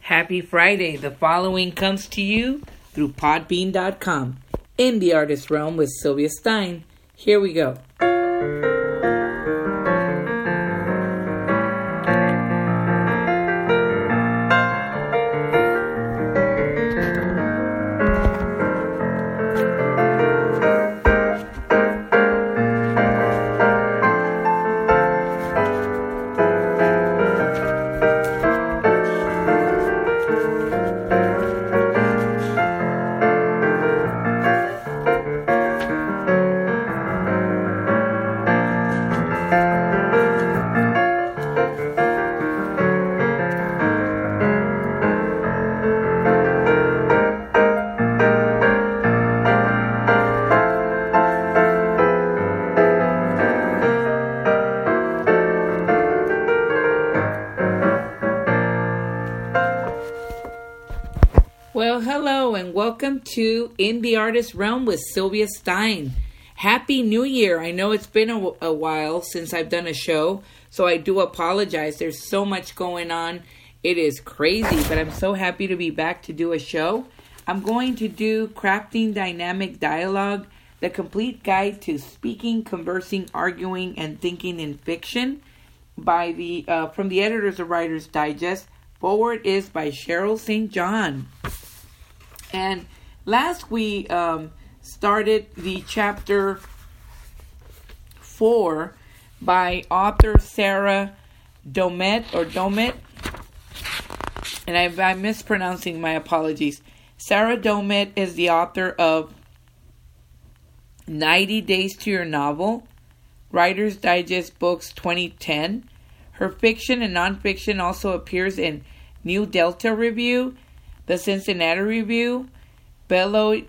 Happy Friday. The following comes to you through podbean.com. In the artist realm with Sylvia Stein. Here we go. In the Artist Realm with Sylvia Stein. Happy New Year. I know it's been a, a, while since I've done a show, so I do apologize. There's so much going on. It is crazy, but I'm so happy to be back to do a show. I'm going to do Crafting Dynamic Dialogue, the complete guide to speaking, conversing, arguing, and thinking in fiction by the uh, from the editors of Writers Digest. Forward is by Cheryl St. John. And last we um, started the chapter four by author Sarah Domet or Domet, and I, I'm mispronouncing. My apologies. Sarah Domet is the author of 90 Days to Your Novel, Writer's Digest Books 2010. Her fiction and nonfiction also appears in New Delta Review, the Cincinnati Review, Bello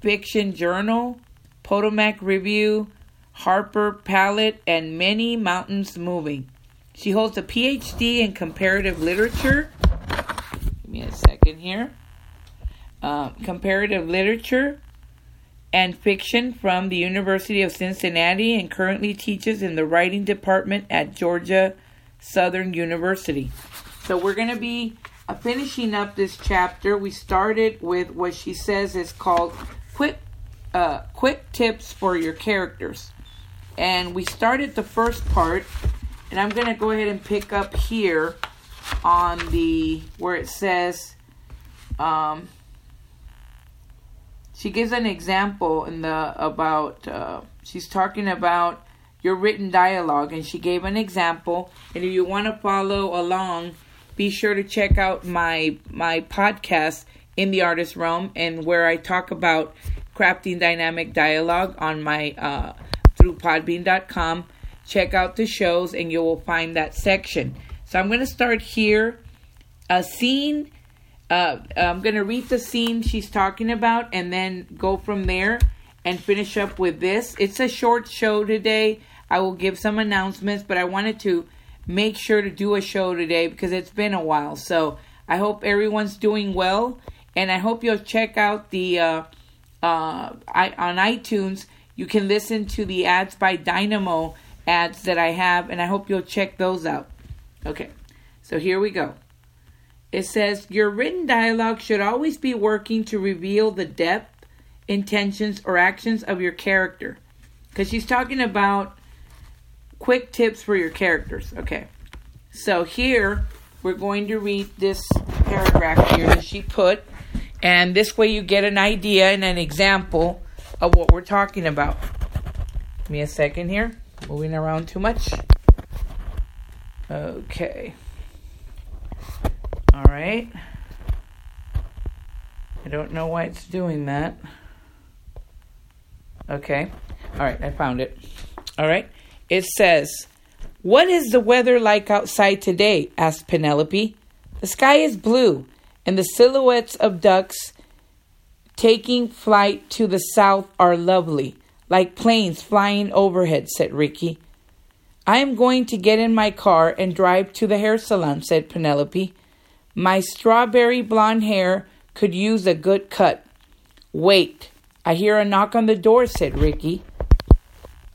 Fiction Journal, Potomac Review, Harpur Palate, and many mountains moving. She holds a PhD in comparative literature. Give me a second here. Uh, comparative literature and fiction from the University of Cincinnati and currently teaches in the writing department at Georgia Southern University. So we're going to be uh, finishing up this chapter. We started with what she says is called quick uh, quick tips for your characters. And we started the first part and I'm going to go ahead and pick up here on the where it says um, she gives an example in the about uh, she's talking about your written dialogue and she gave an example and if you want to follow along be sure to check out my my podcast in the artist realm and where i talk about crafting dynamic dialogue on my uh, through podbean.com check out the shows and you will find that section so i'm going to start here a scene uh, I'm going to read the scene she's talking about and then go from there and finish up with this. It's a short show today. I will give some announcements, but I wanted to make sure to do a show today because it's been a while. So I hope everyone's doing well, and I hope you'll check out the uh, uh, I, on iTunes. You can listen to the ads by Dynamo ads that I have, and I hope you'll check those out. Okay, so here we go. It says your written dialogue should always be working to reveal the depth, intentions, or actions of your character. Because she's talking about quick tips for your characters. Okay. So here we're going to read this paragraph here that she put, and this way you get an idea and an example of what we're talking about. Give me a second here. Moving around too much. Okay. All right. I don't know why it's doing that. Okay. All right, I found it. All right. It says, What is the weather like outside today? asked Penelope. The sky is blue, and the silhouettes of ducks taking flight to the south are lovely, like planes flying overhead, said Ricky. I am going to get in my car and drive to the hair salon, said Penelope. My strawberry blonde hair could use a good cut. Wait, I hear a knock on the door, said Ricky.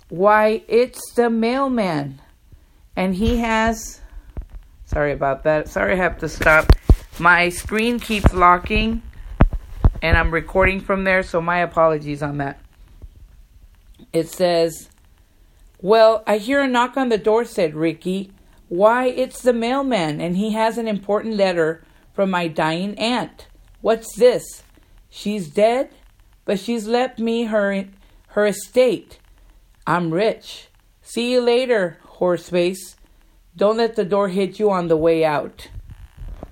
Why, it's the mailman. And he has. Sorry about that. Sorry, I have to stop. My screen keeps locking, and I'm recording from there, so my apologies on that. It says, Well, I hear a knock on the door, said Ricky. Why, it's the mailman, and he has an important letter from my dying aunt. What's this? She's dead, but she's left me her her estate. I'm rich. See you later, horseface. Don't let the door hit you on the way out.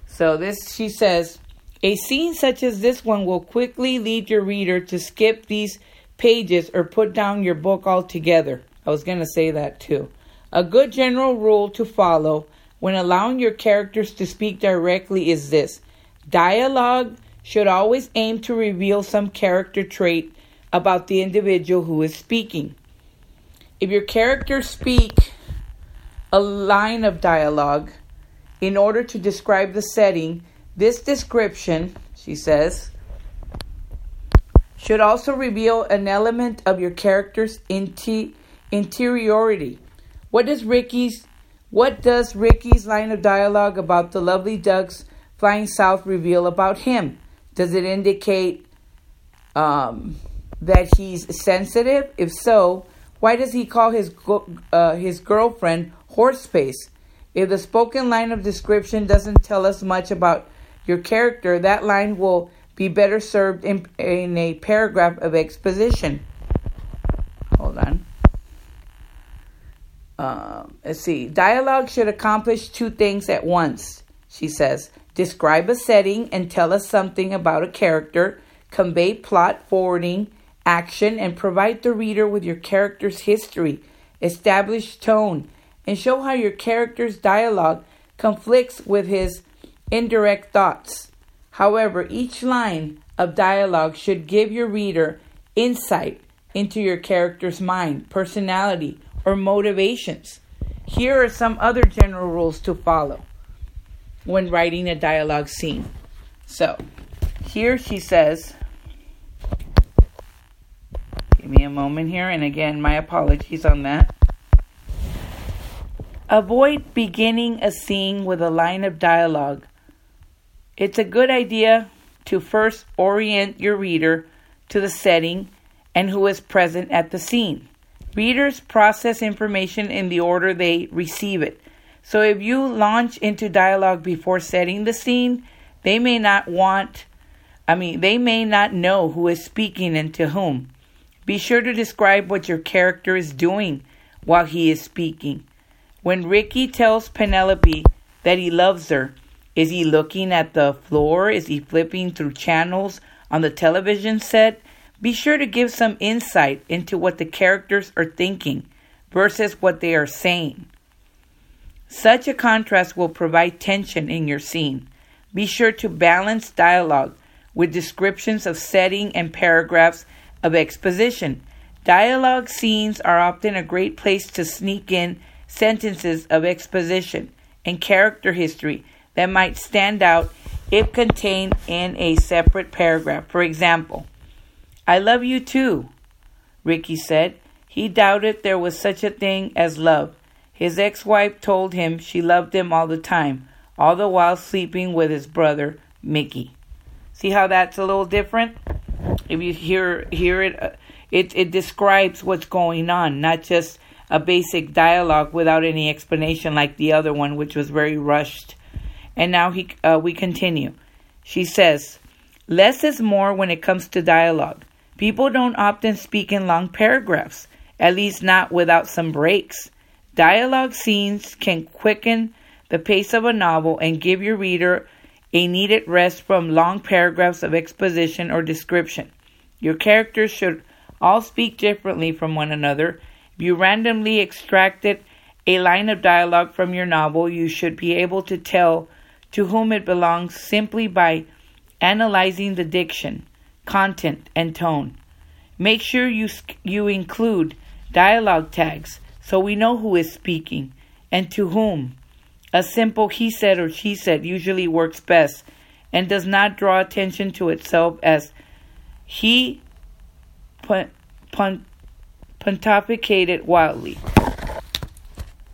So this she says, a scene such as this one will quickly lead your reader to skip these pages or put down your book altogether. I was going to say that too. A good general rule to follow when allowing your characters to speak directly is this dialogue should always aim to reveal some character trait about the individual who is speaking. If your characters speak a line of dialogue in order to describe the setting, this description, she says, should also reveal an element of your character's inti- interiority. What does Ricky's what does Ricky's line of dialogue about the lovely ducks flying south reveal about him? Does it indicate um, that he's sensitive? If so, why does he call his uh, his girlfriend horseface? If the spoken line of description doesn't tell us much about your character, that line will be better served in, in a paragraph of exposition. Hold on. Uh, let's see. Dialogue should accomplish two things at once, she says. Describe a setting and tell us something about a character, convey plot, forwarding, action, and provide the reader with your character's history, establish tone, and show how your character's dialogue conflicts with his indirect thoughts. However, each line of dialogue should give your reader insight into your character's mind, personality, or motivations. Here are some other general rules to follow when writing a dialogue scene. So, here she says, Give me a moment here, and again, my apologies on that. Avoid beginning a scene with a line of dialogue. It's a good idea to first orient your reader to the setting and who is present at the scene. Readers process information in the order they receive it. So if you launch into dialogue before setting the scene, they may not want, I mean, they may not know who is speaking and to whom. Be sure to describe what your character is doing while he is speaking. When Ricky tells Penelope that he loves her, is he looking at the floor? Is he flipping through channels on the television set? Be sure to give some insight into what the characters are thinking versus what they are saying. Such a contrast will provide tension in your scene. Be sure to balance dialogue with descriptions of setting and paragraphs of exposition. Dialogue scenes are often a great place to sneak in sentences of exposition and character history that might stand out if contained in a separate paragraph. For example, I love you too, Ricky said. He doubted there was such a thing as love. His ex wife told him she loved him all the time, all the while sleeping with his brother, Mickey. See how that's a little different? If you hear hear it, uh, it it describes what's going on, not just a basic dialogue without any explanation like the other one, which was very rushed. And now he, uh, we continue. She says, Less is more when it comes to dialogue. People don't often speak in long paragraphs, at least not without some breaks. Dialogue scenes can quicken the pace of a novel and give your reader a needed rest from long paragraphs of exposition or description. Your characters should all speak differently from one another If you randomly extracted a line of dialogue from your novel, you should be able to tell to whom it belongs simply by analyzing the diction, content, and tone. Make sure you, you include dialogue tags so we know who is speaking and to whom. A simple he said or she said usually works best and does not draw attention to itself as he pontificated wildly.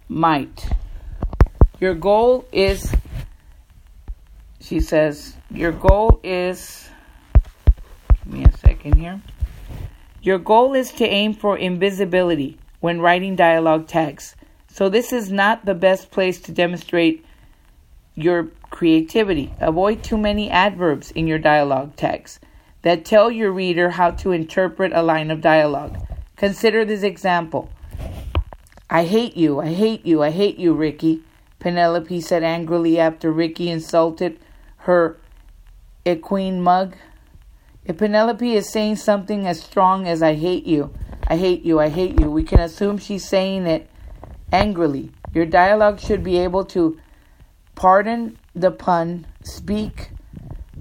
Might. Your goal is, she says, your goal is, give me a second here. Your goal is to aim for invisibility when writing dialogue tags. So, this is not the best place to demonstrate your creativity. Avoid too many adverbs in your dialogue tags that tell your reader how to interpret a line of dialogue. Consider this example I hate you, I hate you, I hate you, Ricky, Penelope said angrily after Ricky insulted her equine mug. If Penelope is saying something as strong as I hate you, I hate you, I hate you, we can assume she's saying it angrily. Your dialogue should be able to pardon the pun, speak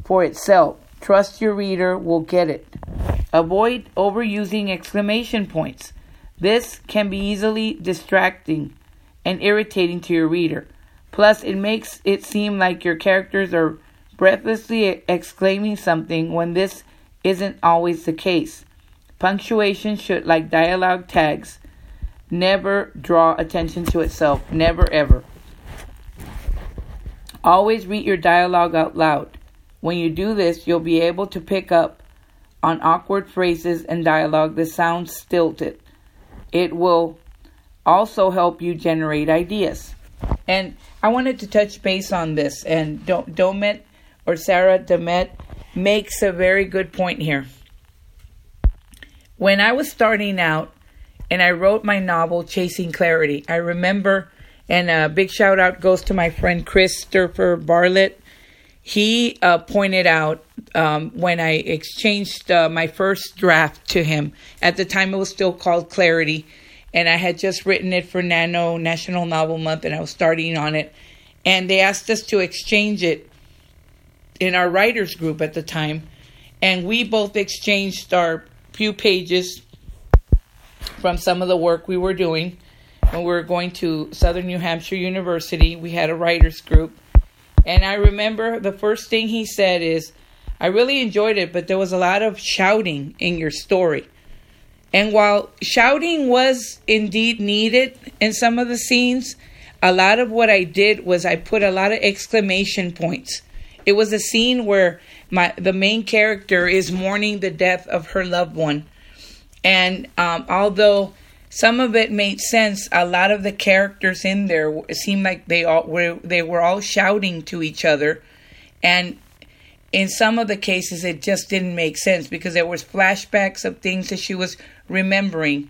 for itself. Trust your reader will get it. Avoid overusing exclamation points. This can be easily distracting and irritating to your reader. Plus, it makes it seem like your characters are breathlessly exclaiming something when this isn't always the case. Punctuation should, like dialogue tags, never draw attention to itself. Never, ever. Always read your dialogue out loud. When you do this, you'll be able to pick up on awkward phrases and dialogue that sounds stilted. It will also help you generate ideas. And I wanted to touch base on this, and Domet or Sarah Domet makes a very good point here. When I was starting out and I wrote my novel, Chasing Clarity, I remember, and a big shout out goes to my friend Christopher Bartlett. He uh, pointed out um, when I exchanged uh, my first draft to him. At the time, it was still called Clarity, and I had just written it for NaNo National Novel Month, and I was starting on it. And they asked us to exchange it in our writers group at the time, and we both exchanged our few pages from some of the work we were doing when we were going to Southern New Hampshire University. We had a writers group, and I remember the first thing he said is, "I really enjoyed it, but there was a lot of shouting in your story." And while shouting was indeed needed in some of the scenes, a lot of what I did was I put a lot of exclamation points. It was a scene where my the main character is mourning the death of her loved one, and um, although some of it made sense, a lot of the characters in there seemed like they all were they were all shouting to each other, and in some of the cases it just didn't make sense because there was flashbacks of things that she was remembering.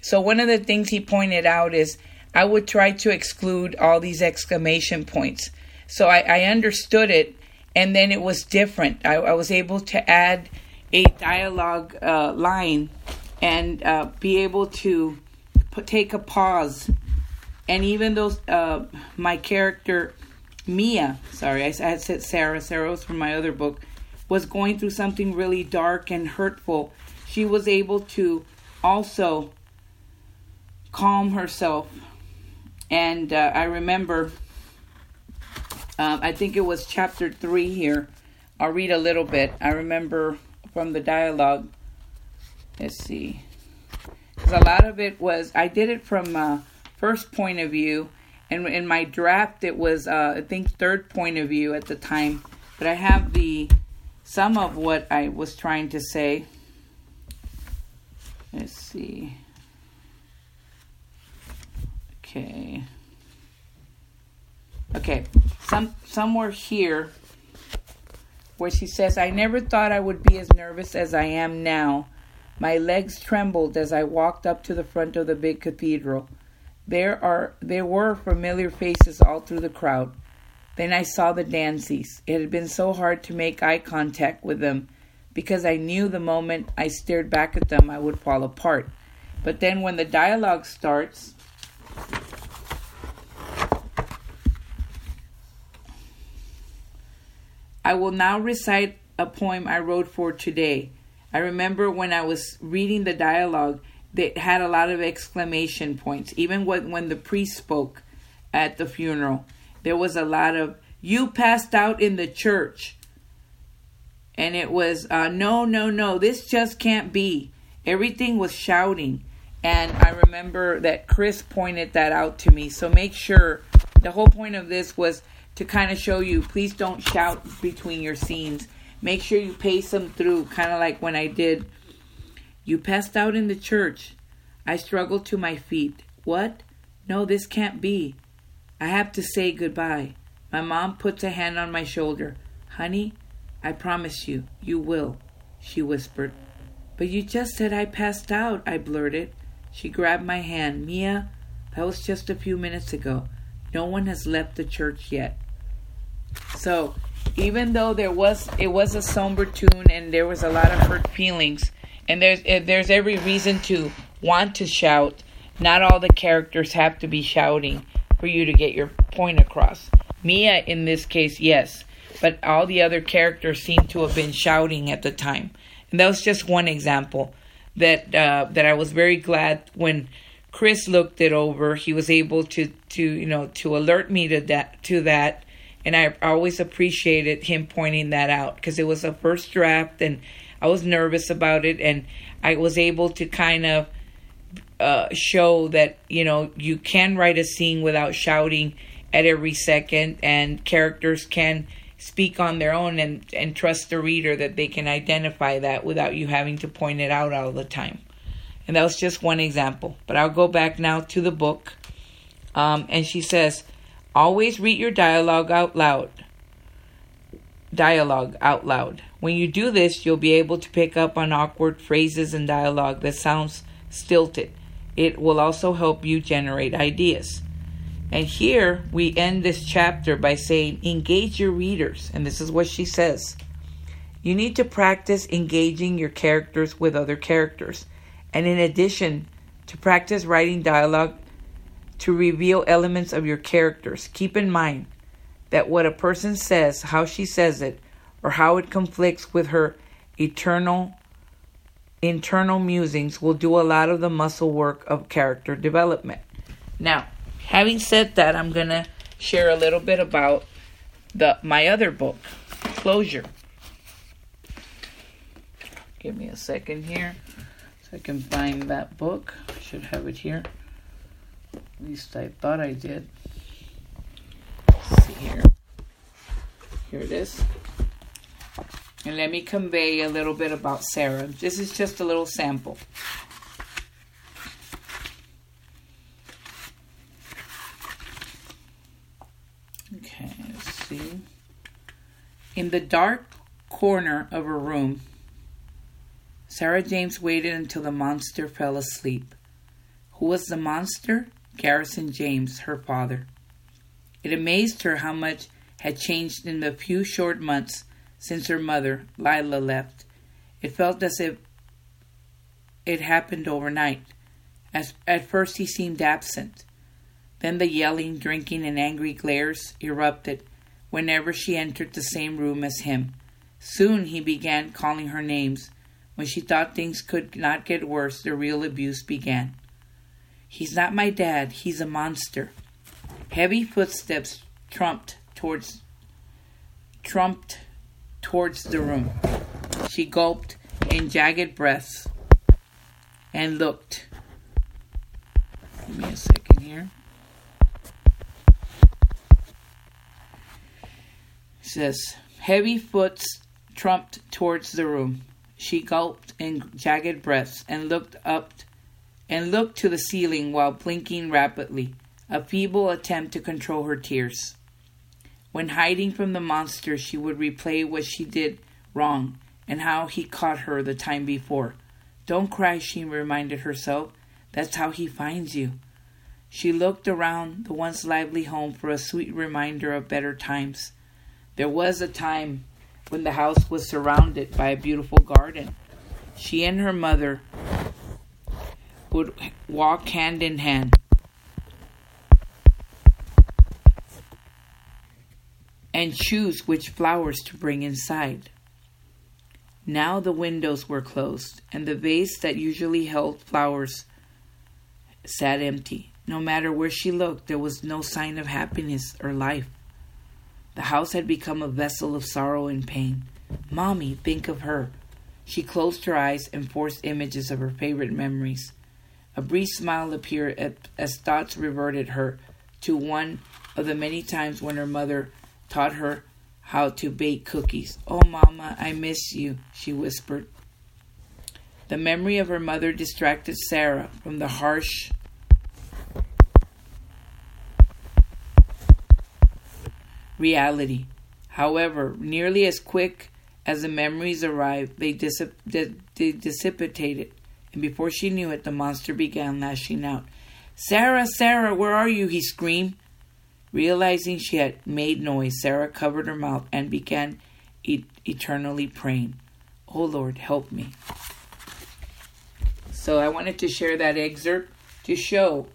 So one of the things he pointed out is I would try to exclude all these exclamation points. So I, I understood it, and then it was different. I, I was able to add a dialogue uh, line and uh, be able to put, take a pause. And even though uh, my character Mia, sorry, I, said Sarah, Sarah was from my other book, was going through something really dark and hurtful, she was able to also calm herself. And uh, I remember, uh, I think it was chapter three here. I'll read a little bit. I remember from the dialogue. Let's see. Because a lot of it was, I did it from a first point of view. And in my draft, it was, uh, I think, third point of view at the time. But I have the some of what I was trying to say. Let's see. Okay. Okay. Some somewhere here where she says, I never thought I would be as nervous as I am now. My legs trembled as I walked up to the front of the big cathedral. There are there were familiar faces all through the crowd. Then I saw the Dancies. It had been so hard to make eye contact with them because I knew the moment I stared back at them I would fall apart. But then when the dialogue starts I will now recite a poem I wrote for today. I remember when I was reading the dialogue, that had a lot of exclamation points. Even when, when the priest spoke at the funeral, there was a lot of, You passed out in the church. And it was, uh, No, no, no, this just can't be. Everything was shouting. And I remember that Chris pointed that out to me. So make sure the whole point of this was to kind of show you please don't shout between your scenes. Make sure you pace them through, kind of like when I did. You passed out in the church. I struggled to my feet. What? No, this can't be. I have to say goodbye. My mom puts a hand on my shoulder. Honey, I promise you, you will, she whispered. But you just said I passed out, I blurted. She grabbed my hand. Mia, that was just a few minutes ago. No one has left the church yet. So, even though there was it was a somber tune and there was a lot of hurt feelings, and there's eh, there's every reason to want to shout. Not all the characters have to be shouting for you to get your point across. Mia, in this case, yes, but all the other characters seem to have been shouting at the time, and that was just one example that uh, that I was very glad when Chris looked it over. He was able to to you know to alert me to that to that, and I always appreciated him pointing that out because it was a first draft and I was nervous about it, and I was able to kind of uh, show that you know you can write a scene without shouting at every second, and characters can speak on their own and, and trust the reader that they can identify that without you having to point it out all the time. And that was just one example. But I'll go back now to the book. Um, and she says, always read your dialogue out loud. Dialogue out loud. When you do this, you'll be able to pick up on awkward phrases and dialogue that sounds stilted. It will also help you generate ideas. And here we end this chapter by saying, engage your readers. And this is what she says You need to practice engaging your characters with other characters. And in addition, to practice writing dialogue to reveal elements of your characters. Keep in mind that what a person says, how she says it, or how it conflicts with her eternal internal musings will do a lot of the muscle work of character development. Now, having said that, I'm going to share a little bit about the my other book, Closure. Give me a second here so I can find that book. I should have it here. At least I thought I did. Let's see here. Here it is. And let me convey a little bit about Sarah. This is just a little sample. Okay, let's see. In the dark corner of her room, Sarah James waited until the monster fell asleep. Who was the monster? Garrison James, her father. It amazed her how much had changed in the few short months since her mother, Lila, left. It felt as if it happened overnight. As, at first, he seemed absent. Then the yelling, drinking, and angry glares erupted whenever she entered the same room as him. Soon he began calling her names. When she thought things could not get worse, the real abuse began. He's not my dad, he's a monster. Heavy footsteps trumped towards trumped towards the room. She gulped in jagged breaths and looked. Give me a second here. Says heavy foots trumped towards the room. She gulped in jagged breaths and looked up and looked to the ceiling while blinking rapidly, a feeble attempt to control her tears. When hiding from the monster, she would replay what she did wrong and how he caught her the time before. Don't cry, she reminded herself. That's how he finds you. She looked around the once lively home for a sweet reminder of better times. There was a time when the house was surrounded by a beautiful garden. She and her mother would walk hand in hand. and choose which flowers to bring inside. Now the windows were closed, and the vase that usually held flowers sat empty. No matter where she looked, there was no sign of happiness or life. The house had become a vessel of sorrow and pain. Mommy, think of her. She closed her eyes and forced images of her favorite memories. A brief smile appeared as thoughts reverted her to one of the many times when her mother taught her how to bake cookies. Oh, Mama, I miss you, she whispered. The memory of her mother distracted Sarah from the harsh reality. However, nearly as quick as the memories arrived, they, dissip- they dissipated, and before she knew it, the monster began lashing out. Sarah, Sarah, where are you? he screamed. Realizing she had made noise, Sarah covered her mouth and began e- eternally praying, Oh Lord, help me. So I wanted to share that excerpt to show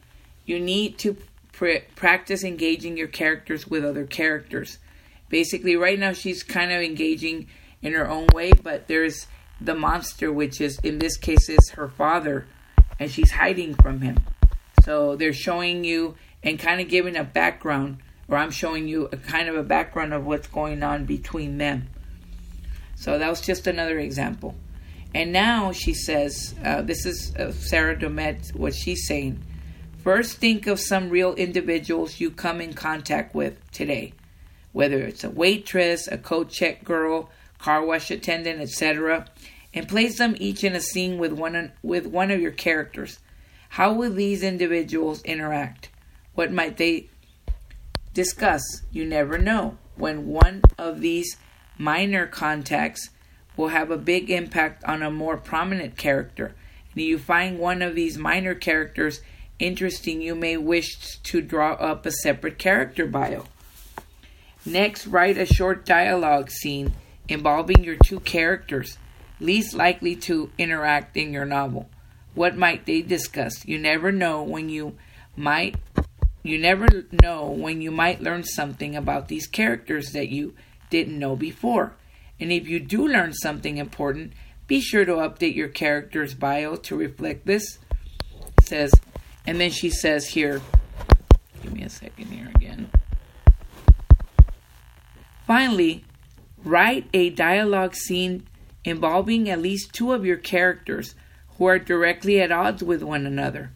you need to pr- practice engaging your characters with other characters. Basically, right now she's kind of engaging in her own way, but there's the monster, which is in this case is her father, and she's hiding from him. So they're showing you and kind of giving a background, or I'm showing you a kind of a background of what's going on between them. So that was just another example. And now she says, uh, this is uh, Sarah Domet, what she's saying. First, think of some real individuals you come in contact with today, whether it's a waitress, a coat check girl, car wash attendant, etc., and place them each in a scene with one with one of your characters. How will these individuals interact? What might they discuss? You never know when one of these minor contacts will have a big impact on a more prominent character. And if you find one of these minor characters interesting, you may wish to draw up a separate character bio. Next, write a short dialogue scene involving your two characters, least likely to interact in your novel. What might they discuss? You never know when you might you never know when you might learn something about these characters that you didn't know before. And if you do learn something important, be sure to update your character's bio to reflect this. Says, and then she says here, give me a second here again. Finally, write a dialogue scene involving at least two of your characters who are directly at odds with one another.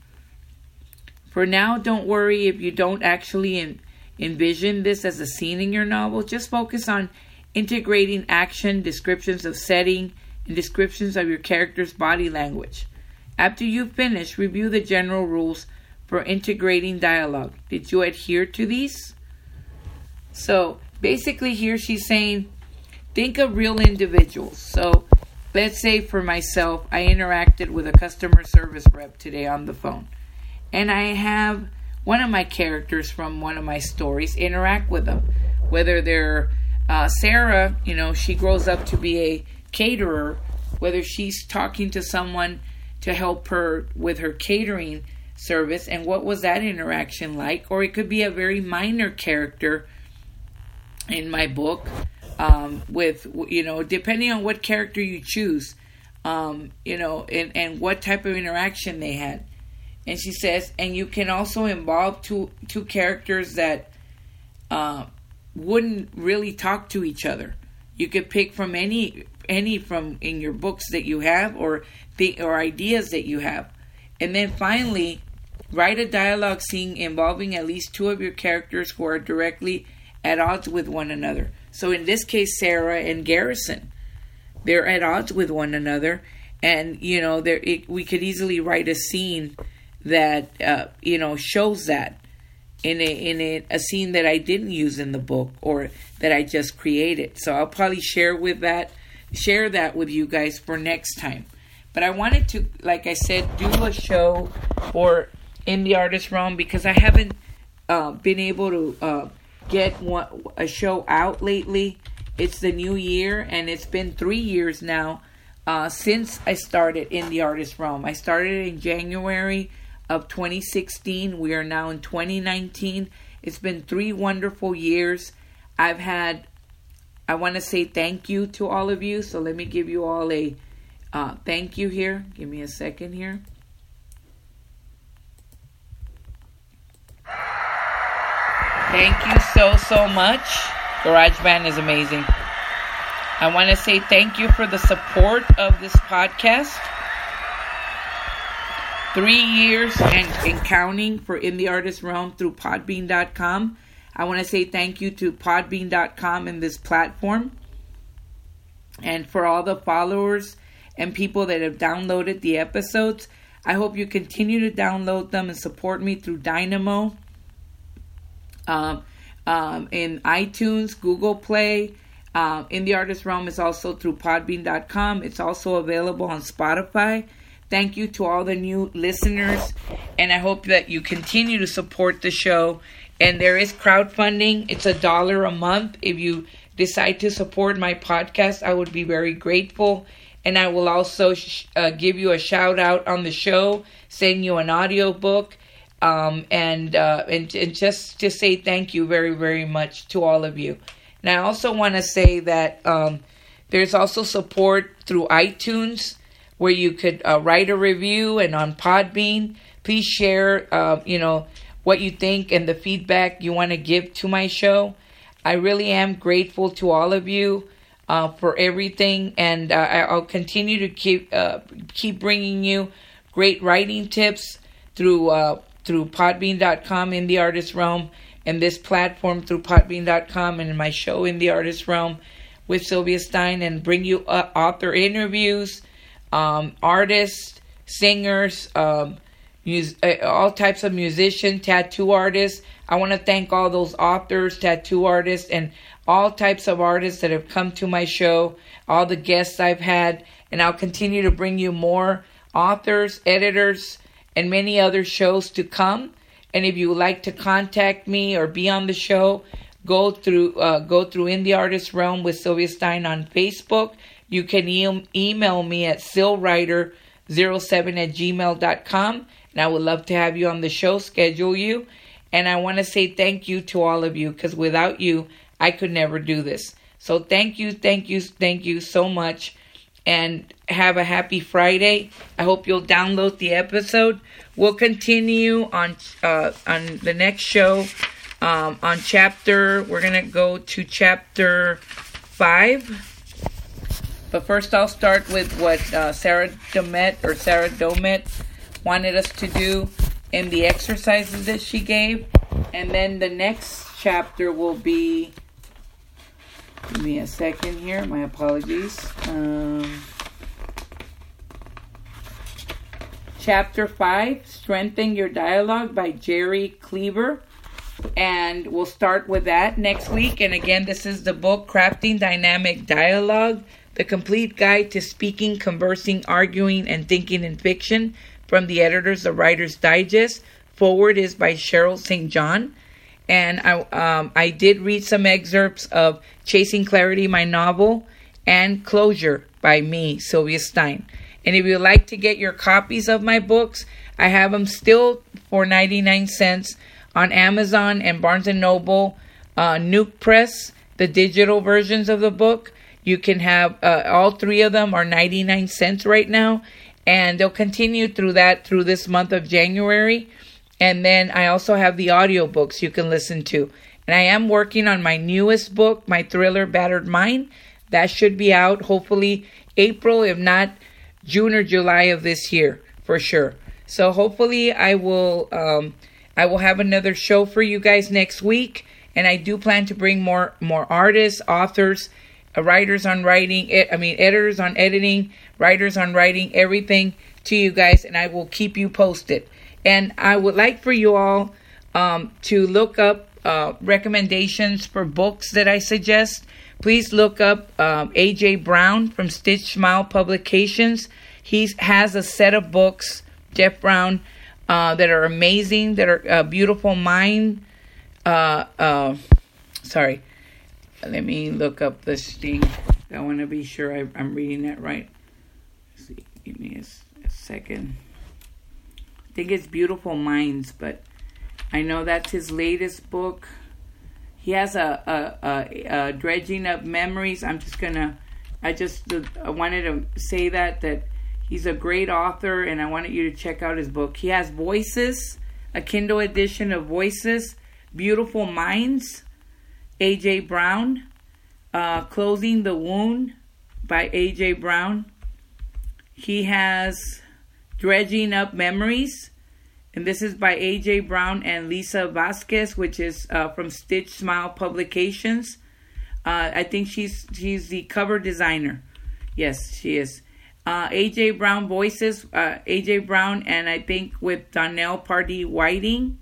For now, don't worry if you don't actually en- envision this as a scene in your novel. Just focus on integrating action, descriptions of setting, and descriptions of your character's body language. After you finish, review the general rules for integrating dialogue. Did you adhere to these? So basically, here she's saying think of real individuals. So let's say for myself, I interacted with a customer service rep today on the phone and I have one of my characters from one of my stories interact with them. Whether they're uh, Sarah, you know, she grows up to be a caterer, whether she's talking to someone to help her with her catering service, and what was that interaction like? Or it could be a very minor character in my book, um, with, you know, depending on what character you choose, um, you know, and, and what type of interaction they had and she says, and you can also involve two two characters that uh, wouldn't really talk to each other. You could pick from any any from in your books that you have or the or ideas that you have, and then finally write a dialogue scene involving at least two of your characters who are directly at odds with one another. So in this case, Sarah and Garrison, they're at odds with one another, and you know, there we could easily write a scene that uh, you know shows that in a in a, a, scene that I didn't use in the book or that I just created. So I'll probably share with that share that with you guys for next time. But I wanted to, like I said, do a show for in the artist realm because I haven't uh, been able to uh, get one, a show out lately. It's the new year, and it's been three years now uh, since I started in the artist realm. I started in January of 2016. We are now in 2019. It's been three wonderful years. I've had, I want to say thank you to all of you. So let me give you all a uh, thank you here. Give me a second here. Thank you so, so much. GarageBand is amazing. I want to say thank you for the support of this podcast. Three years and, and counting for In the Artist Realm through Podbean.com. I want to say thank you to Podbean.com and this platform. And for all the followers and people that have downloaded the episodes, I hope you continue to download them and support me through Dynamo, um, um, in iTunes, Google Play. Um, in the Artist Realm is also through Podbean.com. It's also available on Spotify. Thank you to all the new listeners, and I hope that you continue to support the show. And there is crowdfunding, it's a dollar a month. If you decide to support my podcast, I would be very grateful. And I will also sh- uh, give you a shout out on the show, send you an audio book, um, and, uh, and and just to say thank you very very much to all of you. And I also want to say that um, there's also support through iTunes where you could uh, write a review and on Podbean. Please share, uh, you know, what you think and the feedback you want to give to my show. I really am grateful to all of you uh, for everything, and uh, I'll continue to keep uh, keep bringing you great writing tips through uh, through Podbean.com in the Artist Realm and this platform through Podbean.com and my show in the Artist Realm with Sylvia Stein, and bring you author interviews um, artists, singers, um, mus- uh, all types of musicians, tattoo artists. I want to thank all those authors, tattoo artists, and all types of artists that have come to my show, all the guests I've had, and I'll continue to bring you more authors, editors, and many other shows to come. And if you would like to contact me or be on the show, go through uh, go through in the artist realm with Sylvia Stein on Facebook. You can e- email me at sillwriter07 at gmail.com. And I would love to have you on the show, schedule you. And I want to say thank you to all of you because without you, I could never do this. So thank you, thank you, thank you so much. And have a happy Friday. I hope you'll download the episode. We'll continue on uh, on the next show um, on chapter. We're gonna go to chapter five. But first, I'll start with what uh, Sarah Domet or Sarah Domet wanted us to do in the exercises that she gave, and then the next chapter will be. Give me a second here. My apologies. Um, chapter 5 Strengthen Your Dialogue by Jerry Cleaver. And we'll start with that next week. And again, this is the book Crafting Dynamic Dialogue The Complete Guide to Speaking, Conversing, Arguing, and Thinking in Fiction from the editors of Writer's Digest. Forward is by Cheryl St. John. And I, um, I did read some excerpts of Chasing Clarity, my novel, and Closure by me, Sylvia Stein. And if you'd like to get your copies of my books, I have them still for 99 cents on Amazon and Barnes and Noble, uh, Nook Press, the digital versions of the book. You can have uh, all three of them are 99 cents right now, and they'll continue through that through this month of January. And then I also have the audiobooks you can listen to. And I am working on my newest book, my thriller Battered Mind. That should be out hopefully April, if not June or July of this year for sure. So hopefully I will um, I will have another show for you guys next week, and I do plan to bring more more artists, authors, uh, writers on writing. I mean editors on editing, writers on writing, everything to you guys, and I will keep you posted. And I would like for you all um, to look up uh, recommendations for books that I suggest. Please look up um, AJ Brown from Stitched Smile Publications. He has a set of books, Jeff Brown, uh, that are amazing, that are uh, beautiful mind. Uh, uh, sorry, let me look up this thing. I want to be sure I, am reading that right. Let's see, give me a, a second. Think it's Beautiful Minds, but I know that's his latest book. he has a, a, a, a dredging up memories. I'm just gonna, I just I wanted to say that that he's a great author, and I wanted you to check out his book. He has Voices, a Kindle edition of Voices, Beautiful Minds, A.J. Brown, uh, Closing the Wound by A.J. Brown. He has Dredging Up Memories, and this is by A.J. Brown and Lisa Vasquez, which is uh, from Stitched Smile Publications. Uh, I think she's she's the cover designer. Yes, she is. Uh, AJ Brown voices, uh, AJ Brown, and I think with Donelle Pardee Whiting.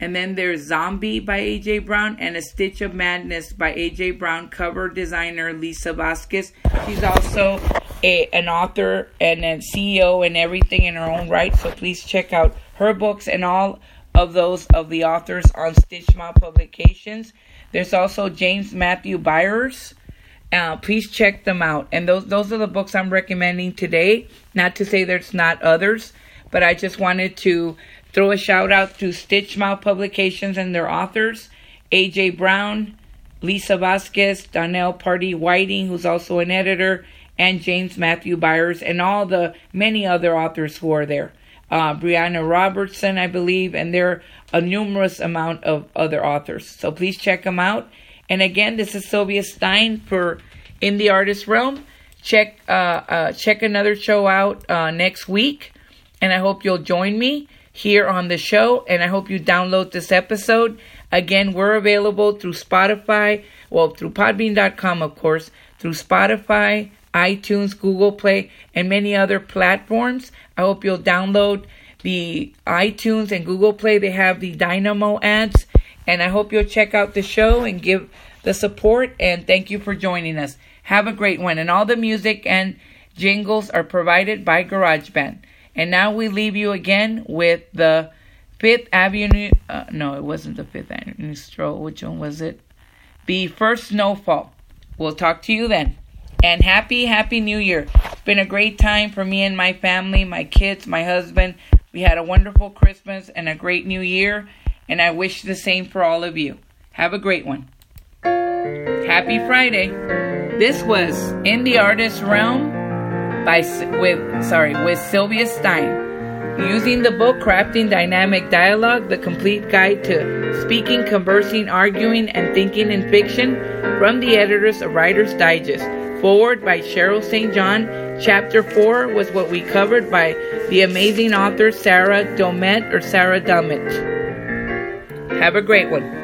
And then there's Zombie by AJ Brown and A Stitch of Madness by AJ Brown, cover designer Lisa Vasquez. She's also a, an author and a CEO and everything in her own right. So please check out her books and all of those of the authors on Stitched Smile Publications. There's also James Matthew Byers. Uh, please check them out. And those those are the books I'm recommending today. Not to say there's not others, but I just wanted to throw a shout out to Stitched Smile Publications and their authors, AJ Brown, Lisa Vasquez, Donelle Pardee Whiting, who's also an editor, and James Matthew Byers, and all the many other authors who are there. Uh, Brianna Robertson, I believe, and there are a numerous amount of other authors. So please check them out. And again, this is Sylvia Stein for In the Artist Realm. Check uh, uh, check another show out uh, next week, and I hope you'll join me here on the show. And I hope you download this episode. Again, we're available through Spotify, well, through Podbean.com, of course, through Spotify, iTunes, Google Play, and many other platforms. I hope you'll download the iTunes and Google Play. They have the Dynamo ads and I hope you'll check out the show and give the support. And thank you for joining us. Have a great one. And all the music and jingles are provided by GarageBand. And now we leave you again with the Fifth Avenue. Uh, no, it wasn't the Fifth Avenue Stroll. Which one was it? The first snowfall. We'll talk to you then. And happy, happy new year. It's been a great time for me and my family, my kids, my husband. We had a wonderful Christmas and a great new year and I wish the same for all of you. Have a great one. Happy Friday. This was In the Artist Realm by with sorry, with Sylvia Stein. Using the book Crafting Dynamic Dialogue, the complete guide to speaking, conversing, arguing, and thinking in fiction from the editors of Writer's Digest. Forward by Cheryl St. John. Chapter 4 was what we covered by the amazing author Sarah Domet or Sarah Dummett. Have a great one.